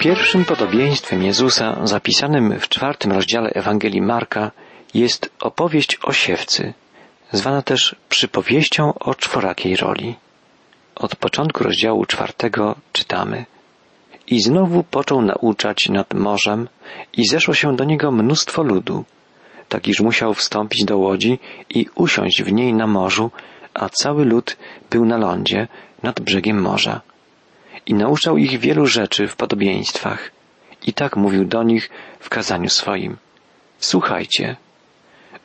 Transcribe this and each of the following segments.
Pierwszym podobieństwem Jezusa zapisanym w czwartym rozdziale Ewangelii Marka jest opowieść o siewcy, zwana też przypowieścią o czworakiej roli. Od początku rozdziału czwartego czytamy. I znowu począł nauczać nad morzem i zeszło się do niego mnóstwo ludu, tak iż musiał wstąpić do łodzi i usiąść w niej na morzu, a cały lud był na lądzie nad brzegiem morza i nauczał ich wielu rzeczy w podobieństwach. I tak mówił do nich w kazaniu swoim. Słuchajcie,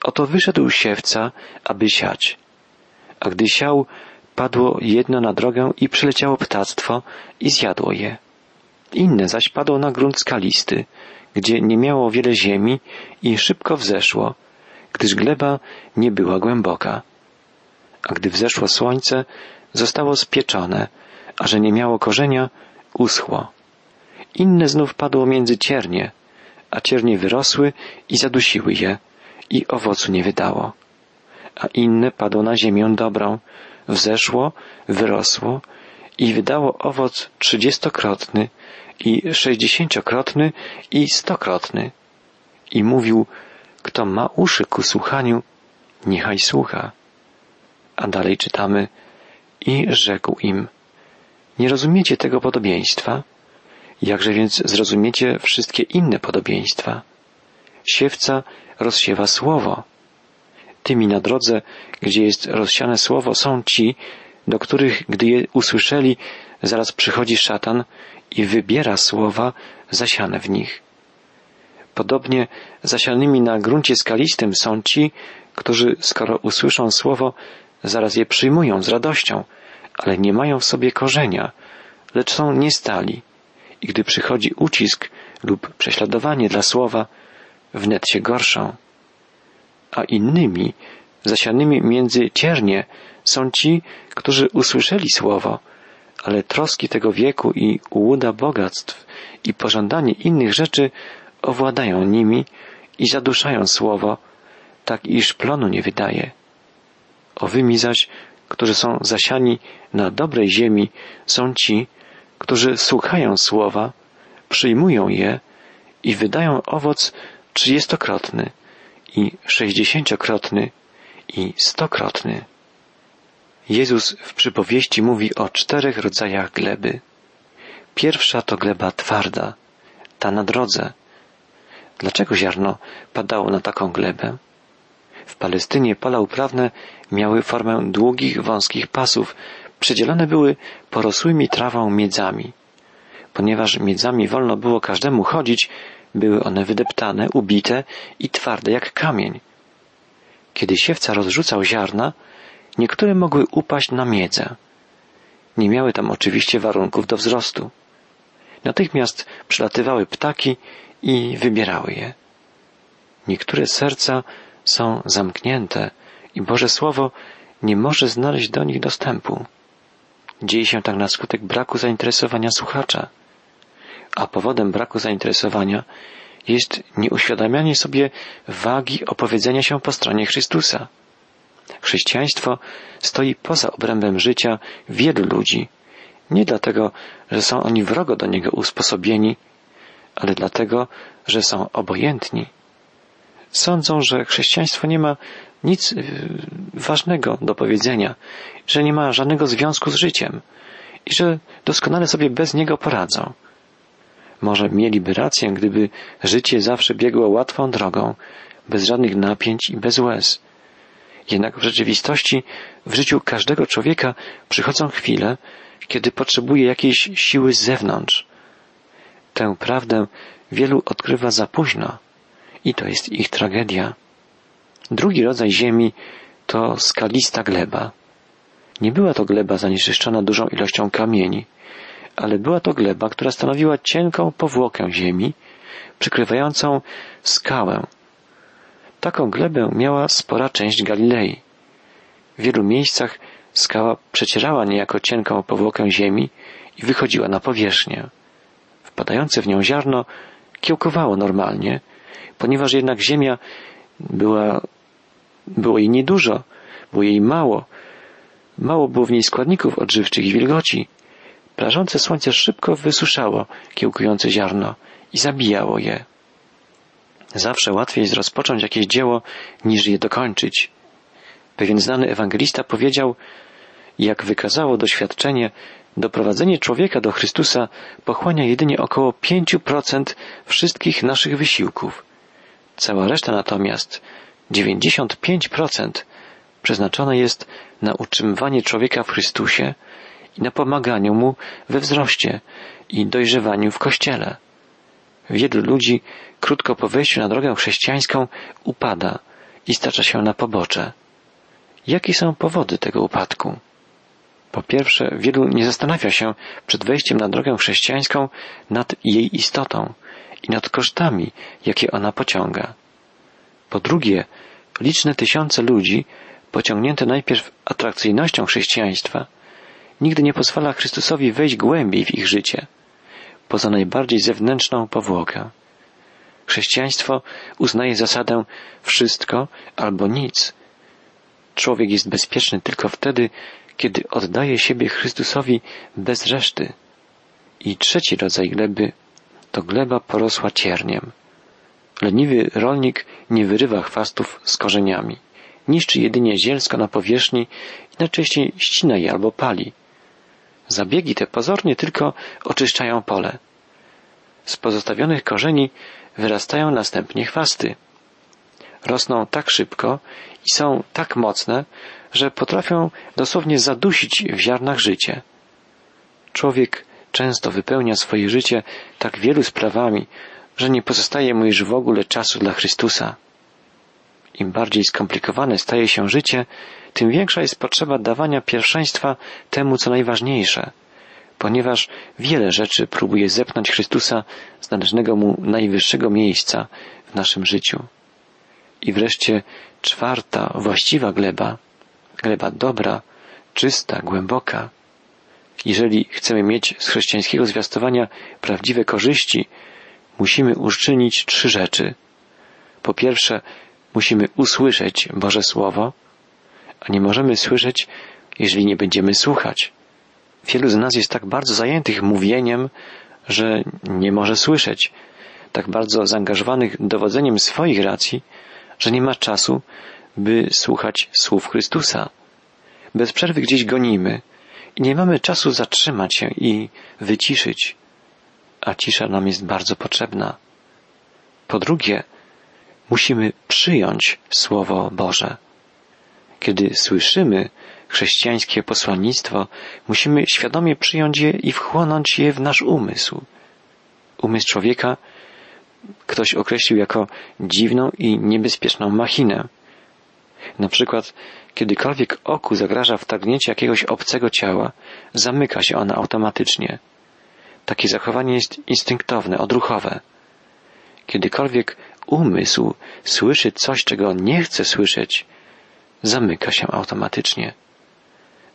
oto wyszedł siewca, aby siać. A gdy siał, padło jedno na drogę i przyleciało ptactwo i zjadło je. Inne zaś padło na grunt skalisty, gdzie nie miało wiele ziemi i szybko wzeszło, gdyż gleba nie była głęboka. A gdy wzeszło słońce, zostało spieczone, a że nie miało korzenia, uschło. Inne znów padło między ciernie, a ciernie wyrosły i zadusiły je i owocu nie wydało. A inne padło na ziemię dobrą, wzeszło, wyrosło i wydało owoc trzydziestokrotny i sześćdziesięciokrotny i stokrotny. I mówił, kto ma uszy ku słuchaniu, niechaj słucha. A dalej czytamy, i rzekł im, nie rozumiecie tego podobieństwa? Jakże więc zrozumiecie wszystkie inne podobieństwa? Siewca rozsiewa słowo. Tymi na drodze, gdzie jest rozsiane słowo, są ci, do których, gdy je usłyszeli, zaraz przychodzi szatan i wybiera słowa zasiane w nich. Podobnie zasianymi na gruncie skalistym są ci, którzy, skoro usłyszą słowo, zaraz je przyjmują z radością, ale nie mają w sobie korzenia, lecz są niestali. I gdy przychodzi ucisk lub prześladowanie dla słowa, wnet się gorszą. A innymi, zasianymi między ciernie, są ci, którzy usłyszeli słowo, ale troski tego wieku i ułuda bogactw i pożądanie innych rzeczy owładają nimi i zaduszają słowo, tak iż plonu nie wydaje. Owymi zaś którzy są zasiani na dobrej ziemi, są ci, którzy słuchają słowa, przyjmują je i wydają owoc trzydziestokrotny i sześćdziesięciokrotny i stokrotny. Jezus w przypowieści mówi o czterech rodzajach gleby. Pierwsza to gleba twarda, ta na drodze. Dlaczego ziarno padało na taką glebę? W Palestynie pola uprawne miały formę długich, wąskich pasów, przedzielone były porosłymi trawą miedzami. Ponieważ miedzami wolno było każdemu chodzić, były one wydeptane, ubite i twarde jak kamień. Kiedy siewca rozrzucał ziarna, niektóre mogły upaść na miedzę. Nie miały tam oczywiście warunków do wzrostu. Natychmiast przylatywały ptaki i wybierały je. Niektóre serca są zamknięte i Boże Słowo nie może znaleźć do nich dostępu. Dzieje się tak na skutek braku zainteresowania słuchacza, a powodem braku zainteresowania jest nieuświadamianie sobie wagi opowiedzenia się po stronie Chrystusa. Chrześcijaństwo stoi poza obrębem życia wielu ludzi, nie dlatego, że są oni wrogo do niego usposobieni, ale dlatego, że są obojętni. Sądzą, że chrześcijaństwo nie ma nic y, ważnego do powiedzenia, że nie ma żadnego związku z życiem i że doskonale sobie bez niego poradzą. Może mieliby rację, gdyby życie zawsze biegło łatwą drogą, bez żadnych napięć i bez łez. Jednak w rzeczywistości w życiu każdego człowieka przychodzą chwile, kiedy potrzebuje jakiejś siły z zewnątrz. Tę prawdę wielu odkrywa za późno i to jest ich tragedia. Drugi rodzaj ziemi to skalista gleba. Nie była to gleba zanieczyszczona dużą ilością kamieni, ale była to gleba, która stanowiła cienką powłokę ziemi, przykrywającą skałę. Taką glebę miała spora część Galilei. W wielu miejscach skała przecierała niejako cienką powłokę ziemi i wychodziła na powierzchnię. Wpadające w nią ziarno kiełkowało normalnie, Ponieważ jednak ziemia była, było jej niedużo, było jej mało, mało było w niej składników odżywczych i wilgoci, prażące słońce szybko wysuszało kiełkujące ziarno i zabijało je. Zawsze łatwiej jest rozpocząć jakieś dzieło, niż je dokończyć. Pewien znany ewangelista powiedział, jak wykazało doświadczenie, doprowadzenie człowieka do Chrystusa pochłania jedynie około 5% wszystkich naszych wysiłków. Cała reszta natomiast, 95%, przeznaczona jest na utrzymywanie człowieka w Chrystusie i na pomaganiu mu we wzroście i dojrzewaniu w Kościele. Wielu ludzi krótko po wejściu na drogę chrześcijańską upada i stacza się na pobocze. Jakie są powody tego upadku? Po pierwsze, wielu nie zastanawia się przed wejściem na drogę chrześcijańską nad jej istotą i nad kosztami, jakie ona pociąga. Po drugie, liczne tysiące ludzi, pociągnięte najpierw atrakcyjnością chrześcijaństwa, nigdy nie pozwala Chrystusowi wejść głębiej w ich życie, poza najbardziej zewnętrzną powłokę. Chrześcijaństwo uznaje zasadę wszystko albo nic. Człowiek jest bezpieczny tylko wtedy, kiedy oddaje siebie Chrystusowi bez reszty. I trzeci rodzaj gleby to gleba porosła cierniem. Leniwy rolnik nie wyrywa chwastów z korzeniami. Niszczy jedynie zielsko na powierzchni i najczęściej ścina je albo pali. Zabiegi te pozornie tylko oczyszczają pole. Z pozostawionych korzeni wyrastają następnie chwasty. Rosną tak szybko i są tak mocne, że potrafią dosłownie zadusić w ziarnach życie. Człowiek często wypełnia swoje życie tak wielu sprawami, że nie pozostaje mu już w ogóle czasu dla Chrystusa. Im bardziej skomplikowane staje się życie, tym większa jest potrzeba dawania pierwszeństwa temu, co najważniejsze, ponieważ wiele rzeczy próbuje zepnąć Chrystusa z należnego mu najwyższego miejsca w naszym życiu. I wreszcie czwarta, właściwa gleba, gleba dobra, czysta, głęboka. Jeżeli chcemy mieć z chrześcijańskiego zwiastowania prawdziwe korzyści, musimy uczynić trzy rzeczy. Po pierwsze, musimy usłyszeć Boże Słowo, a nie możemy słyszeć, jeżeli nie będziemy słuchać. Wielu z nas jest tak bardzo zajętych mówieniem, że nie może słyszeć, tak bardzo zaangażowanych dowodzeniem swoich racji, że nie ma czasu, by słuchać słów Chrystusa. Bez przerwy gdzieś gonimy i nie mamy czasu zatrzymać się i wyciszyć, a cisza nam jest bardzo potrzebna. Po drugie, musimy przyjąć Słowo Boże. Kiedy słyszymy chrześcijańskie posłannictwo, musimy świadomie przyjąć je i wchłonąć je w nasz umysł. Umysł człowieka ktoś określił jako dziwną i niebezpieczną machinę. Na przykład, kiedykolwiek oku zagraża wtargnięcie jakiegoś obcego ciała, zamyka się ona automatycznie. Takie zachowanie jest instynktowne, odruchowe. Kiedykolwiek umysł słyszy coś, czego nie chce słyszeć, zamyka się automatycznie.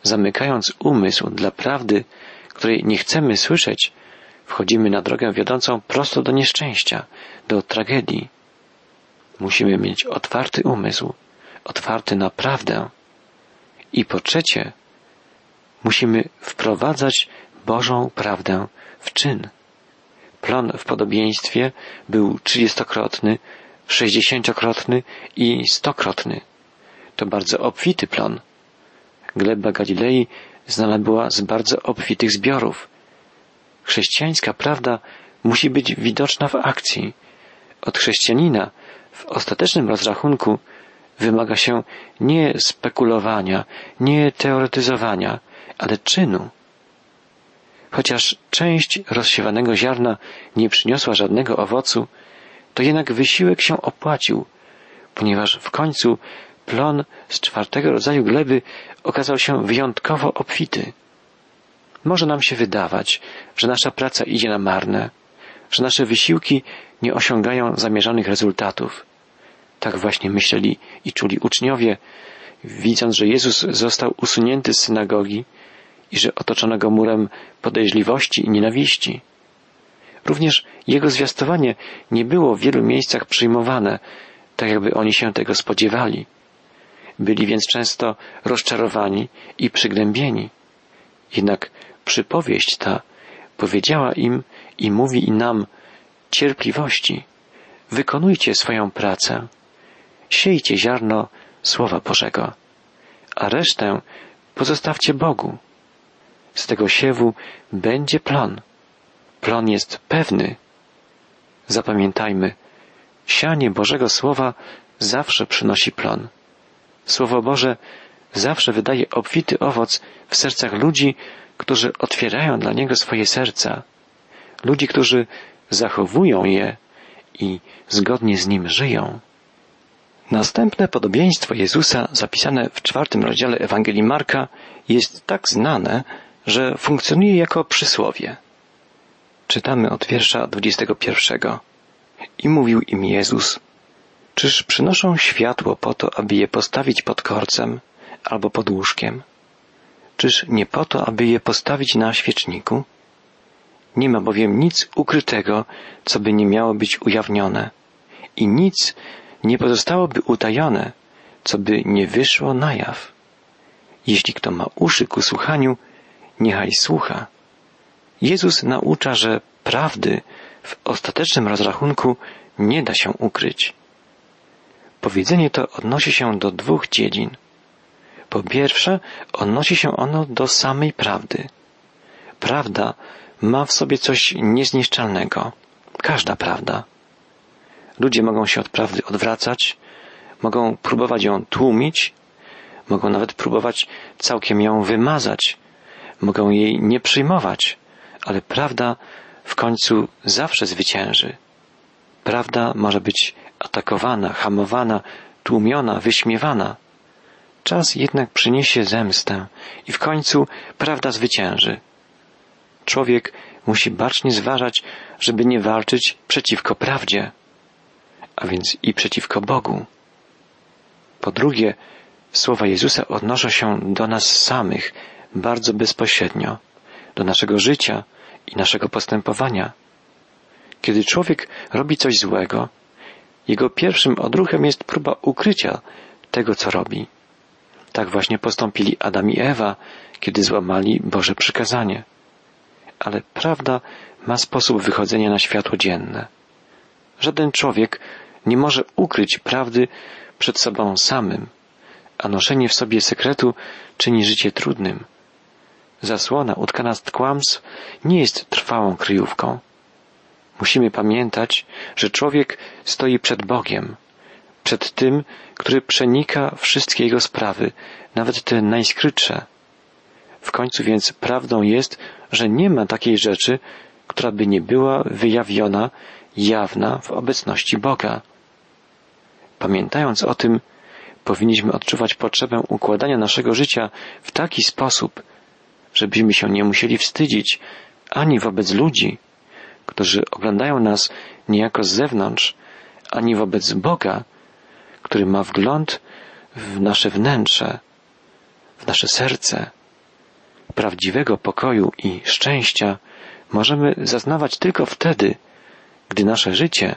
Zamykając umysł dla prawdy, której nie chcemy słyszeć, wchodzimy na drogę wiodącą prosto do nieszczęścia, do tragedii. Musimy mieć otwarty umysł, otwarty na prawdę. I po trzecie, musimy wprowadzać Bożą prawdę w czyn. Plon w podobieństwie był trzydziestokrotny, sześćdziesięciokrotny i stokrotny. To bardzo obfity plon. Gleba Galilei znana była z bardzo obfitych zbiorów. Chrześcijańska prawda musi być widoczna w akcji. Od chrześcijanina w ostatecznym rozrachunku wymaga się nie spekulowania, nie teoretyzowania, ale czynu. Chociaż część rozsiewanego ziarna nie przyniosła żadnego owocu, to jednak wysiłek się opłacił, ponieważ w końcu plon z czwartego rodzaju gleby okazał się wyjątkowo obfity. Może nam się wydawać, że nasza praca idzie na marne, że nasze wysiłki nie osiągają zamierzonych rezultatów. Tak właśnie myśleli i czuli uczniowie, widząc, że Jezus został usunięty z synagogi i że otoczono go murem podejrzliwości i nienawiści. Również jego zwiastowanie nie było w wielu miejscach przyjmowane, tak jakby oni się tego spodziewali. Byli więc często rozczarowani i przygnębieni. Jednak przypowieść ta powiedziała im i mówi i nam cierpliwości. Wykonujcie swoją pracę. Siejcie ziarno Słowa Bożego, a resztę pozostawcie Bogu. Z tego siewu będzie plon. Plon jest pewny. Zapamiętajmy, sianie Bożego Słowa zawsze przynosi plon. Słowo Boże zawsze wydaje obfity owoc w sercach ludzi, którzy otwierają dla Niego swoje serca, ludzi, którzy zachowują je i zgodnie z Nim żyją. Następne podobieństwo Jezusa zapisane w czwartym rozdziale Ewangelii Marka jest tak znane, że funkcjonuje jako przysłowie. Czytamy od wiersza 21. I mówił im Jezus, czyż przynoszą światło po to, aby je postawić pod korcem albo pod łóżkiem? Czyż nie po to, aby je postawić na świeczniku? Nie ma bowiem nic ukrytego, co by nie miało być ujawnione i nic nie pozostałoby utajone, co by nie wyszło na jaw. Jeśli kto ma uszy ku słuchaniu, niechaj słucha. Jezus naucza, że prawdy w ostatecznym rozrachunku nie da się ukryć. Powiedzenie to odnosi się do dwóch dziedzin. Po pierwsze, odnosi się ono do samej prawdy. Prawda ma w sobie coś niezniszczalnego. Każda prawda. Ludzie mogą się od prawdy odwracać, mogą próbować ją tłumić, mogą nawet próbować całkiem ją wymazać, mogą jej nie przyjmować, ale prawda w końcu zawsze zwycięży. Prawda może być atakowana, hamowana, tłumiona, wyśmiewana. Czas jednak przyniesie zemstę i w końcu prawda zwycięży. Człowiek musi bacznie zważać, żeby nie walczyć przeciwko prawdzie, a więc i przeciwko Bogu. Po drugie, słowa Jezusa odnoszą się do nas samych bardzo bezpośrednio, do naszego życia i naszego postępowania. Kiedy człowiek robi coś złego, jego pierwszym odruchem jest próba ukrycia tego, co robi. Tak właśnie postąpili Adam i Ewa, kiedy złamali Boże przykazanie. Ale prawda ma sposób wychodzenia na światło dzienne. Żaden człowiek nie może ukryć prawdy przed sobą samym, a noszenie w sobie sekretu czyni życie trudnym. Zasłona utkana z kłamstw nie jest trwałą kryjówką. Musimy pamiętać, że człowiek stoi przed Bogiem, przed tym, który przenika wszystkie jego sprawy, nawet te najskrytsze. W końcu więc prawdą jest, że nie ma takiej rzeczy, która by nie była wyjawiona, jawna w obecności Boga. Pamiętając o tym, powinniśmy odczuwać potrzebę układania naszego życia w taki sposób, żebyśmy się nie musieli wstydzić ani wobec ludzi, którzy oglądają nas niejako z zewnątrz, ani wobec Boga, który ma wgląd w nasze wnętrze, w nasze serce. Prawdziwego pokoju i szczęścia możemy zaznawać tylko wtedy, gdy nasze życie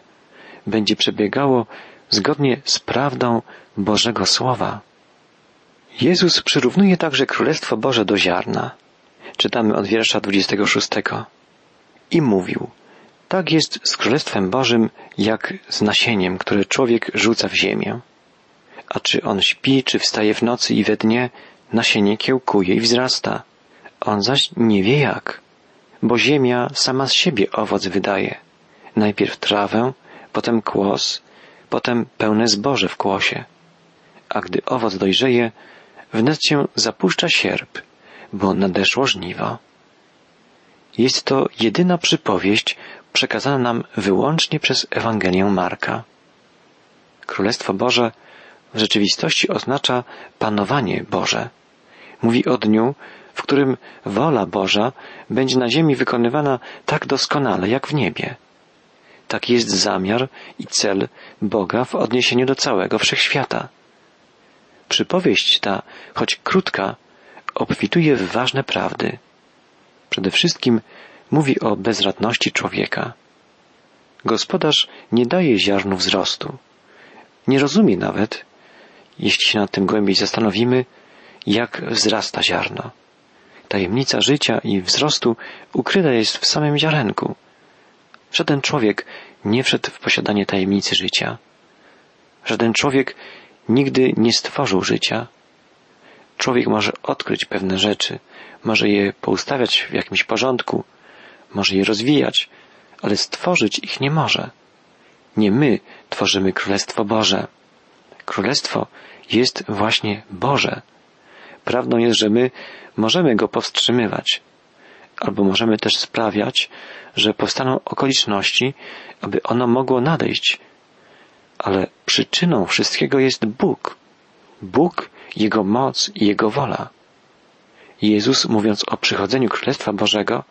będzie przebiegało zgodnie z prawdą Bożego Słowa. Jezus przyrównuje także Królestwo Boże do ziarna. Czytamy od wiersza 26. I mówił, tak jest z Królestwem Bożym, jak z nasieniem, które człowiek rzuca w ziemię. A czy on śpi, czy wstaje w nocy i we dnie, nasienie kiełkuje i wzrasta. On zaś nie wie jak, bo ziemia sama z siebie owoc wydaje. Najpierw trawę, potem kłos, potem pełne zboże w kłosie. A gdy owoc dojrzeje, wnet się zapuszcza sierp, bo nadeszło żniwo. Jest to jedyna przypowieść przekazana nam wyłącznie przez Ewangelię Marka. Królestwo Boże w rzeczywistości oznacza panowanie Boże. Mówi o dniu, w którym wola Boża będzie na ziemi wykonywana tak doskonale jak w niebie. Tak jest zamiar i cel Boga w odniesieniu do całego wszechświata. Przypowieść ta, choć krótka, obfituje w ważne prawdy. Przede wszystkim mówi o bezradności człowieka. Gospodarz nie daje ziarnu wzrostu. Nie rozumie nawet, jeśli się nad tym głębiej zastanowimy, jak wzrasta ziarno. Tajemnica życia i wzrostu ukryta jest w samym ziarenku. Żaden człowiek nie wszedł w posiadanie tajemnicy życia. Żaden człowiek nigdy nie stworzył życia. Człowiek może odkryć pewne rzeczy, może je poustawiać w jakimś porządku, może je rozwijać, ale stworzyć ich nie może. Nie my tworzymy Królestwo Boże. Królestwo jest właśnie Boże. Prawdą jest, że my możemy go powstrzymywać, albo możemy też sprawiać, że powstaną okoliczności, aby ono mogło nadejść. Ale przyczyną wszystkiego jest Bóg. Bóg, Jego moc i Jego wola. Jezus, mówiąc o przychodzeniu Królestwa Bożego,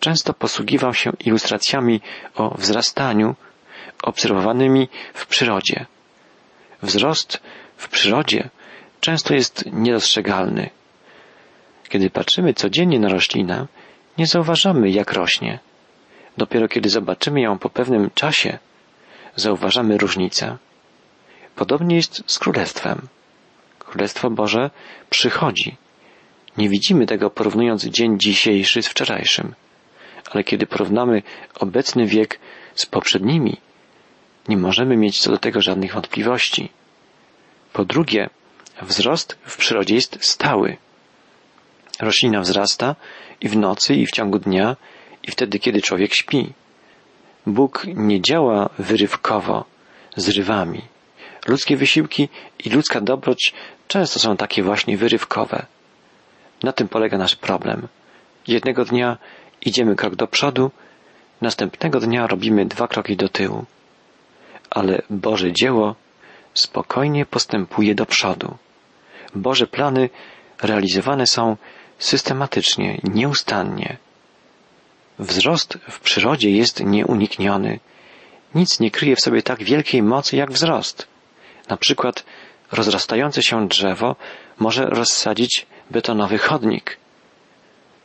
często posługiwał się ilustracjami o wzrastaniu obserwowanymi w przyrodzie. Wzrost w przyrodzie często jest niedostrzegalny. Kiedy patrzymy codziennie na roślinę, nie zauważamy, jak rośnie. Dopiero kiedy zobaczymy ją po pewnym czasie, zauważamy różnicę. Podobnie jest z Królestwem. Królestwo Boże przychodzi. Nie widzimy tego porównując dzień dzisiejszy z wczorajszym, ale kiedy porównamy obecny wiek z poprzednimi, nie możemy mieć co do tego żadnych wątpliwości. Po drugie, wzrost w przyrodzie jest stały. Roślina wzrasta i w nocy, i w ciągu dnia, i wtedy, kiedy człowiek śpi. Bóg nie działa wyrywkowo, zrywami. Ludzkie wysiłki i ludzka dobroć często są takie właśnie wyrywkowe. Na tym polega nasz problem. Jednego dnia idziemy krok do przodu, następnego dnia robimy dwa kroki do tyłu. Ale Boże dzieło spokojnie postępuje do przodu. Boże plany realizowane są systematycznie, nieustannie. Wzrost w przyrodzie jest nieunikniony. Nic nie kryje w sobie tak wielkiej mocy jak wzrost. Na przykład rozrastające się drzewo może rozsadzić betonowy chodnik.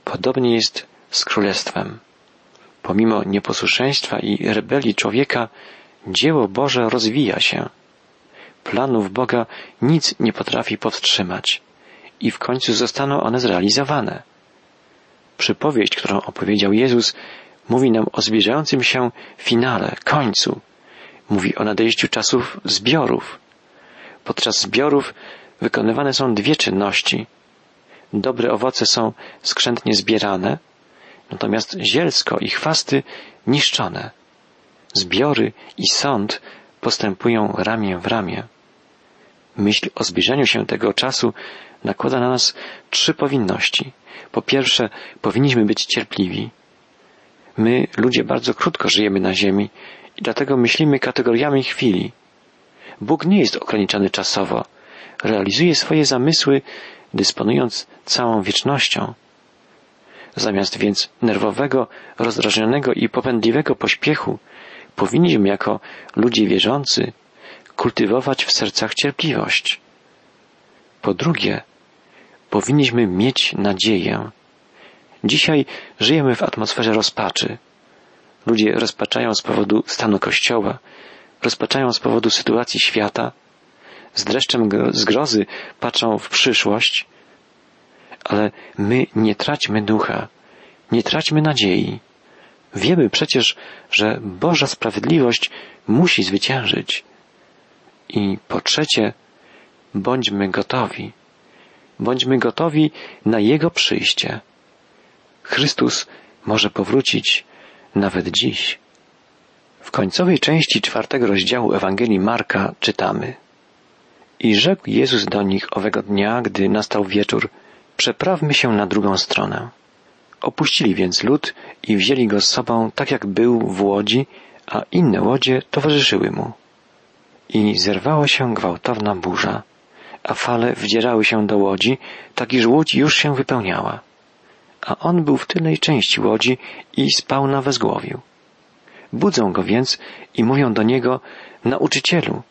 Podobnie jest z królestwem. Pomimo nieposłuszeństwa i rebelii człowieka, dzieło Boże rozwija się. Planów Boga nic nie potrafi powstrzymać i w końcu zostaną one zrealizowane. Przypowieść, którą opowiedział Jezus, mówi nam o zbliżającym się finale, końcu. Mówi o nadejściu czasów zbiorów. Podczas zbiorów wykonywane są dwie czynności. Dobre owoce są skrzętnie zbierane, natomiast zielsko i chwasty niszczone. Zbiory i sąd postępują ramię w ramię. Myśl o zbliżeniu się tego czasu nakłada na nas trzy powinności. Po pierwsze, powinniśmy być cierpliwi. My, ludzie, bardzo krótko żyjemy na Ziemi i dlatego myślimy kategoriami chwili. Bóg nie jest ograniczony czasowo. Realizuje swoje zamysły, dysponując całą wiecznością. Zamiast więc nerwowego, rozdrażnionego i popędliwego pośpiechu, powinniśmy jako ludzie wierzący kultywować w sercach cierpliwość. Po drugie, powinniśmy mieć nadzieję. Dzisiaj żyjemy w atmosferze rozpaczy. Ludzie rozpaczają z powodu stanu Kościoła, rozpaczają z powodu sytuacji świata, z dreszczem zgrozy patrzą w przyszłość, ale my nie traćmy ducha, nie traćmy nadziei. Wiemy przecież, że Boża sprawiedliwość musi zwyciężyć. I po trzecie, bądźmy gotowi. Bądźmy gotowi na Jego przyjście. Chrystus może powrócić nawet dziś. W końcowej części czwartego rozdziału Ewangelii Marka czytamy I rzekł Jezus do nich owego dnia, gdy nastał wieczór, przeprawmy się na drugą stronę. Opuścili więc lud i wzięli go z sobą tak jak był w łodzi, a inne łodzie towarzyszyły mu. I zerwała się gwałtowna burza, a fale wdzierały się do łodzi, tak iż łódź już się wypełniała. A on był w tylnej części łodzi i spał na wezgłowiu. Budzą go więc i mówią do niego, nauczycielu,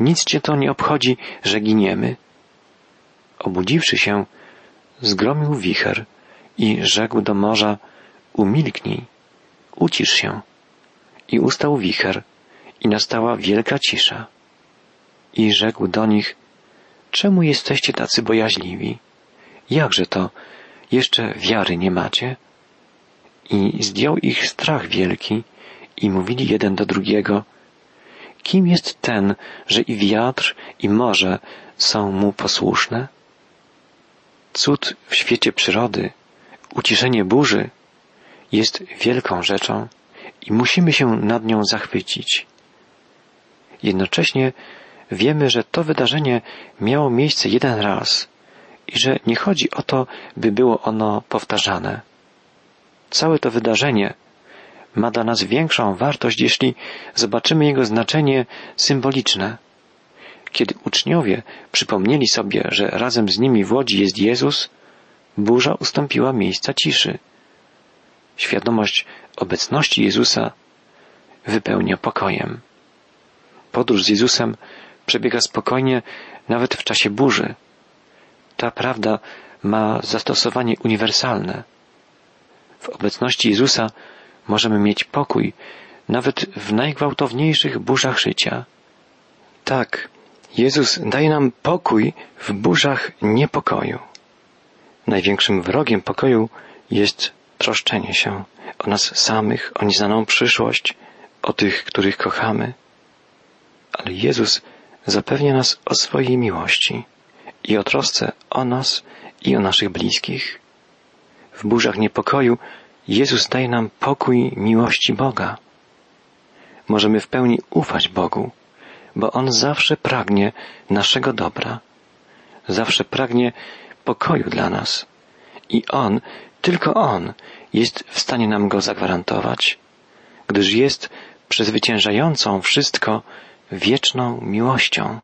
nic cię to nie obchodzi, że giniemy. Obudziwszy się, zgromił wicher i rzekł do morza, umilknij, ucisz się. I ustał wicher i nastała wielka cisza. I rzekł do nich, czemu jesteście tacy bojaźliwi? Jakże to? jeszcze wiary nie macie? I zdjął ich strach wielki i mówili jeden do drugiego, kim jest ten, że i wiatr, i morze są mu posłuszne? Cud w świecie przyrody, uciszenie burzy jest wielką rzeczą i musimy się nad nią zachwycić. Jednocześnie wiemy, że to wydarzenie miało miejsce jeden raz i że nie chodzi o to, by było ono powtarzane. Całe to wydarzenie ma dla nas większą wartość, jeśli zobaczymy jego znaczenie symboliczne. Kiedy uczniowie przypomnieli sobie, że razem z nimi w łodzi jest Jezus, burza ustąpiła miejsca ciszy. Świadomość obecności Jezusa wypełnia pokojem. Podróż z Jezusem przebiega spokojnie nawet w czasie burzy. Ta prawda ma zastosowanie uniwersalne. W obecności Jezusa możemy mieć pokój nawet w najgwałtowniejszych burzach życia. Tak, Jezus daje nam pokój w burzach niepokoju. Największym wrogiem pokoju jest troszczenie się o nas samych, o nieznaną przyszłość, o tych, których kochamy. Ale Jezus zapewnia nas o swojej miłości i o trosce o nas i o naszych bliskich. W burzach niepokoju Jezus daje nam pokój miłości Boga. Możemy w pełni ufać Bogu, bo On zawsze pragnie naszego dobra, zawsze pragnie pokoju dla nas i On, tylko On jest w stanie nam go zagwarantować, gdyż jest przezwyciężającą wszystko wieczną miłością.